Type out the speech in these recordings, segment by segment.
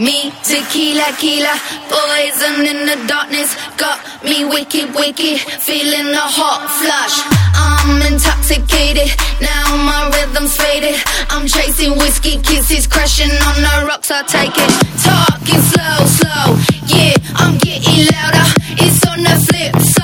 Me, tequila, tequila, poison in the darkness. Got me wicked, wicked, feeling a hot flush. I'm intoxicated, now my rhythm's faded. I'm chasing whiskey kisses, crashing on the rocks. I take it, talking slow, slow. Yeah, I'm getting louder. It's on the flip side.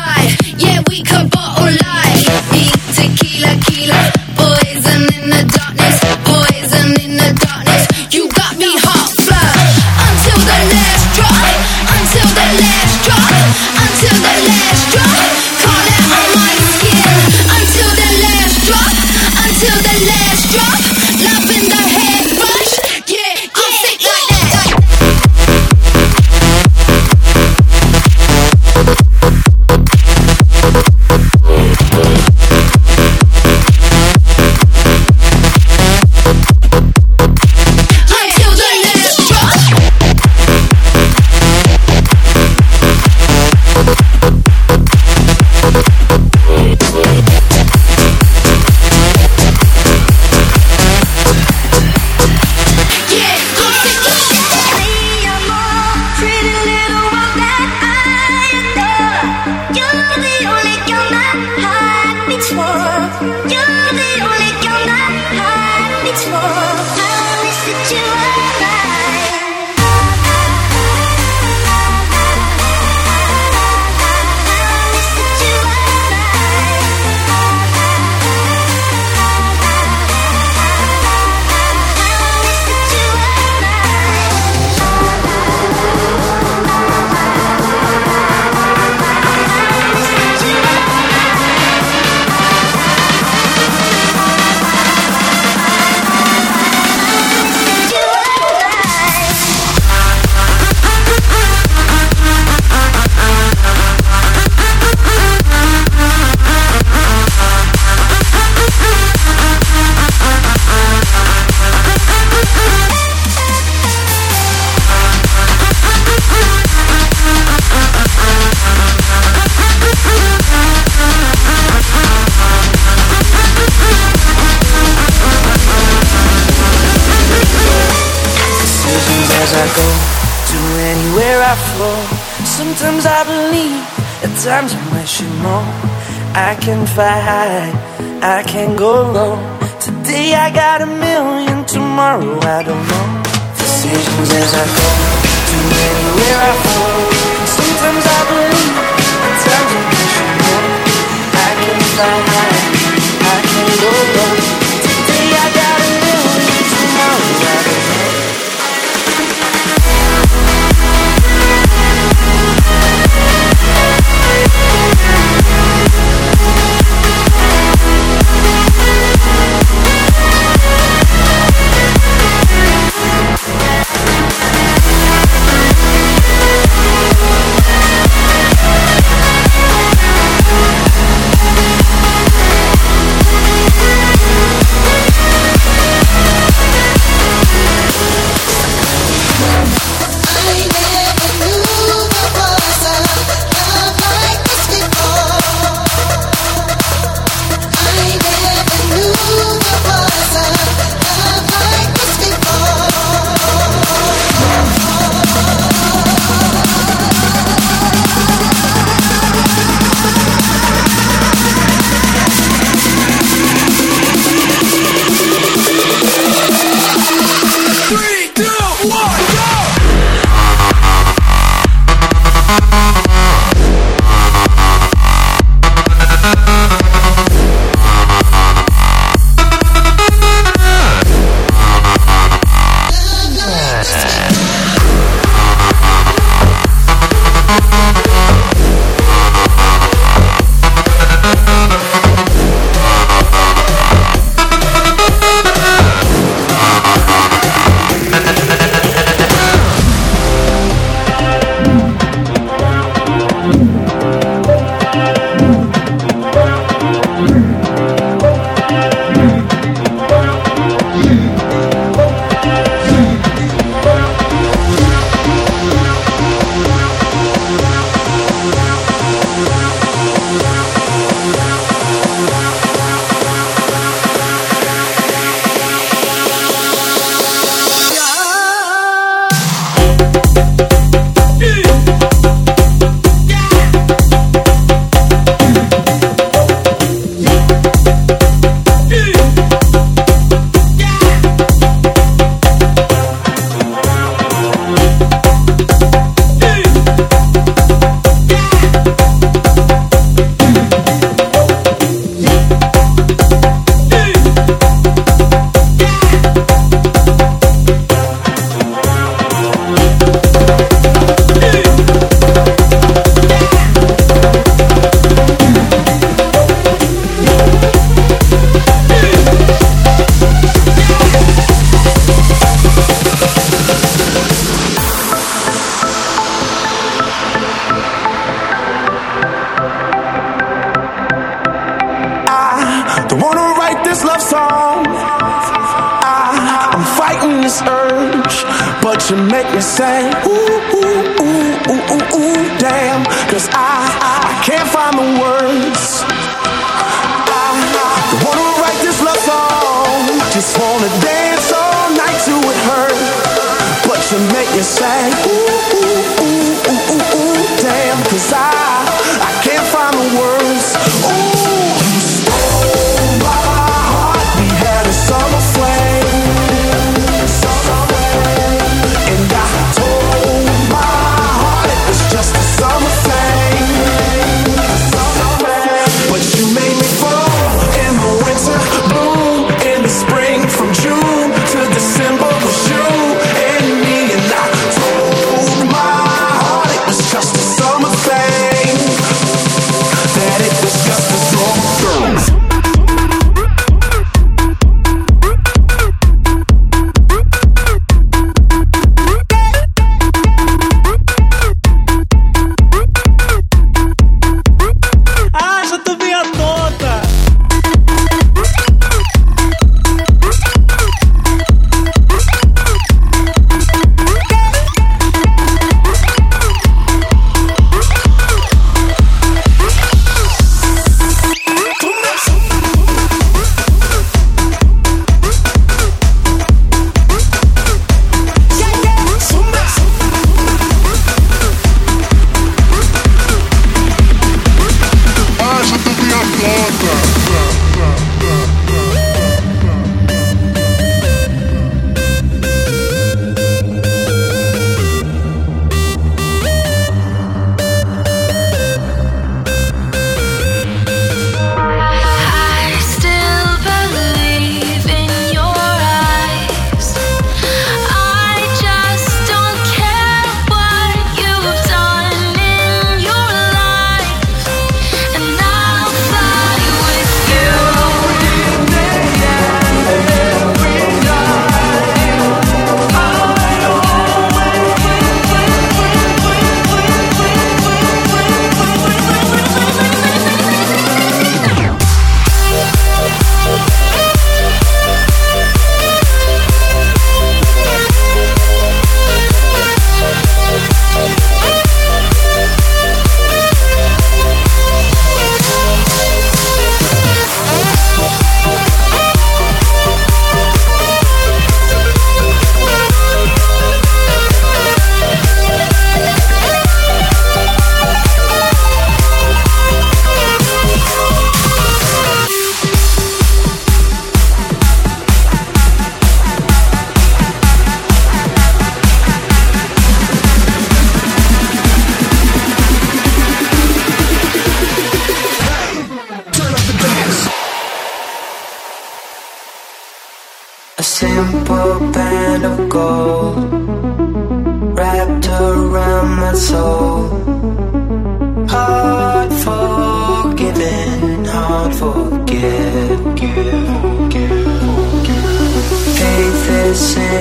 Flow. Sometimes I believe, at times I wish you know. I can fly high, I can go low. Today I got a million, tomorrow I don't know. Decisions as I go to anywhere I flow. Sometimes I believe, at times I wish you know. I can fly high, I can go low.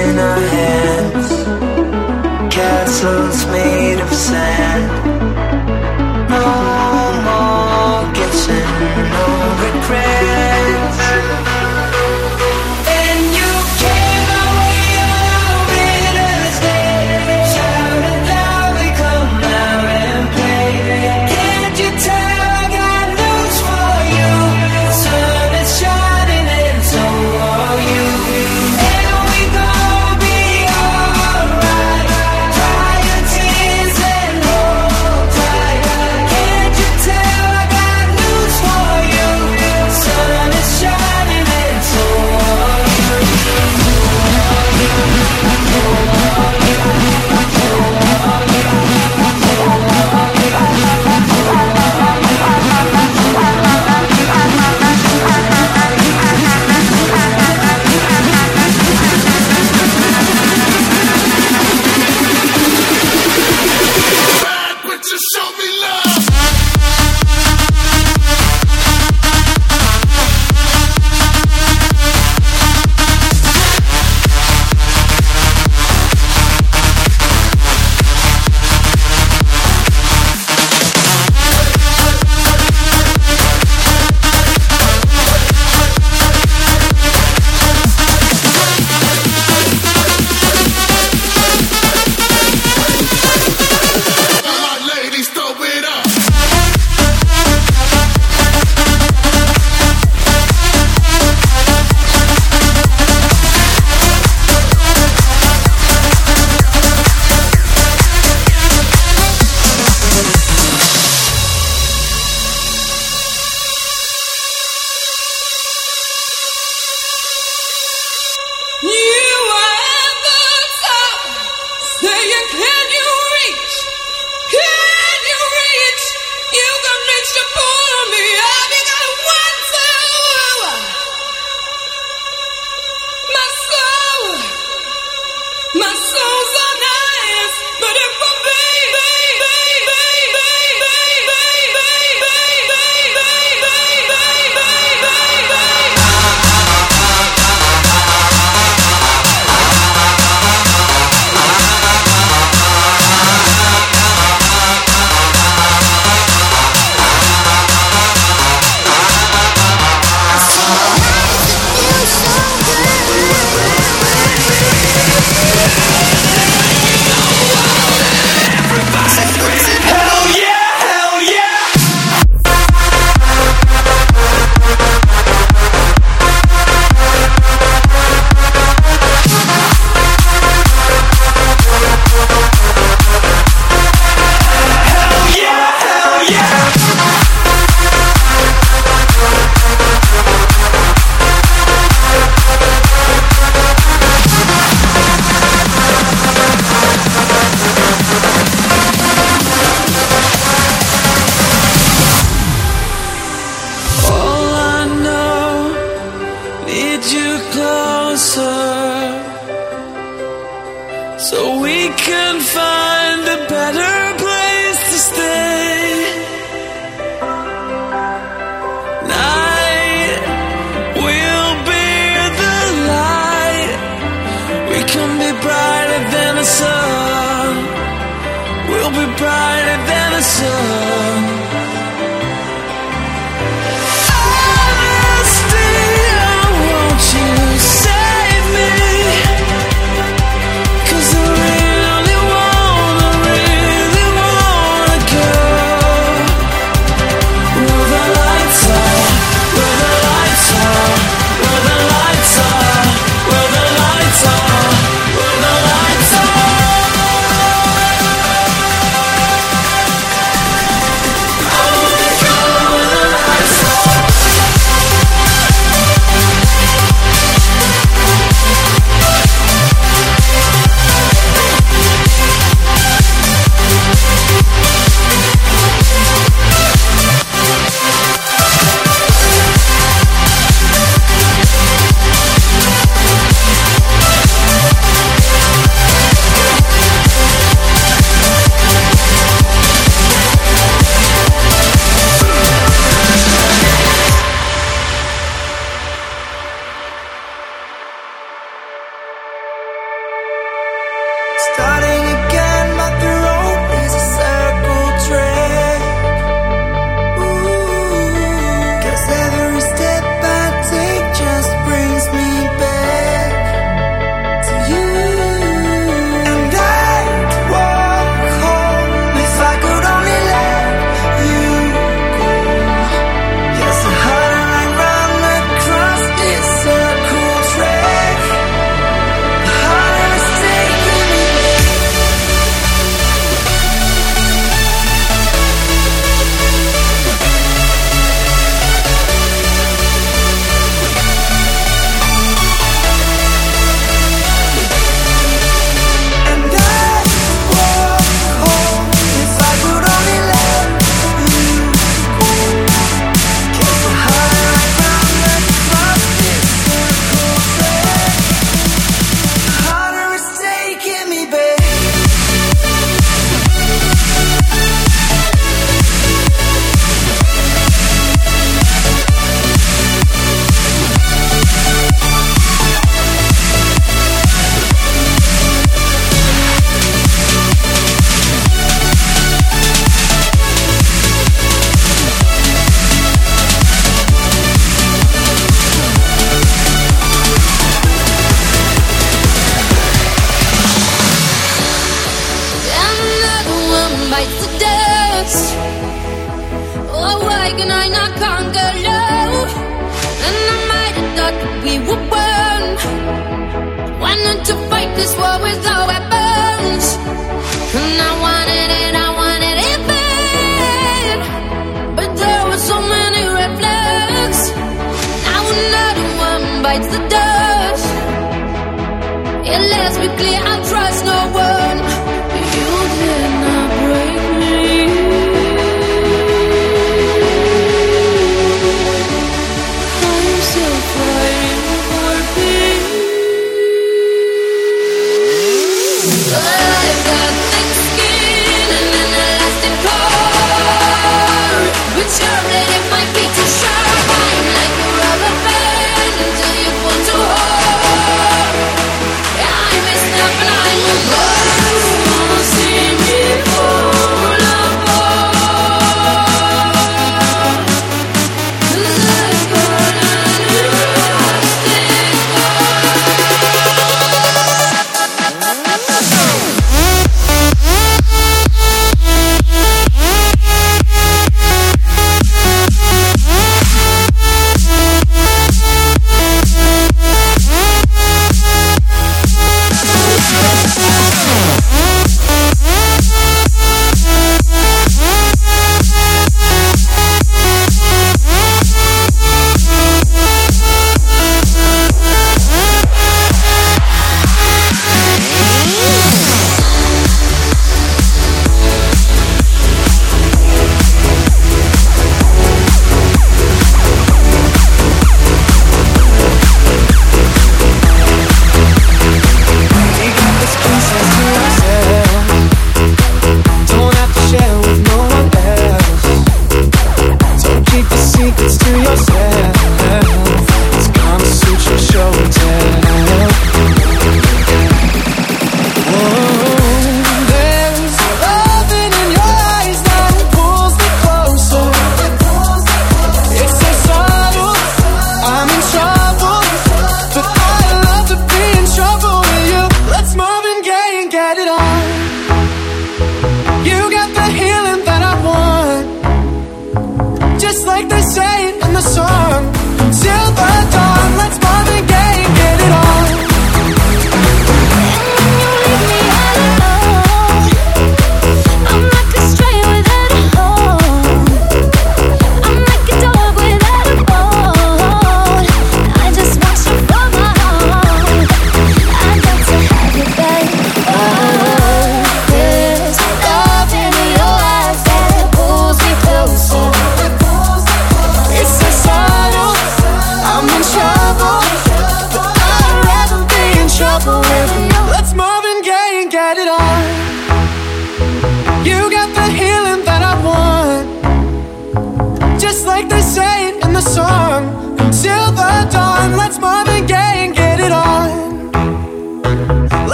In our hands, castles made of sand.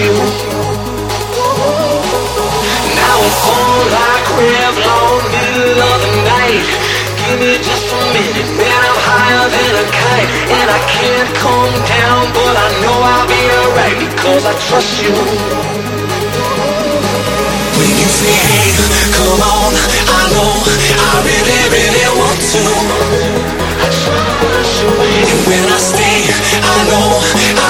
you. Now I'm on like Revlon, middle of the night. Give me just a minute, man, I'm higher than a kite. And I can't come down, but I know I'll be alright because I trust you. When you say, hey, come on, I know I really, really want to. I trust you. And when I stay, I know I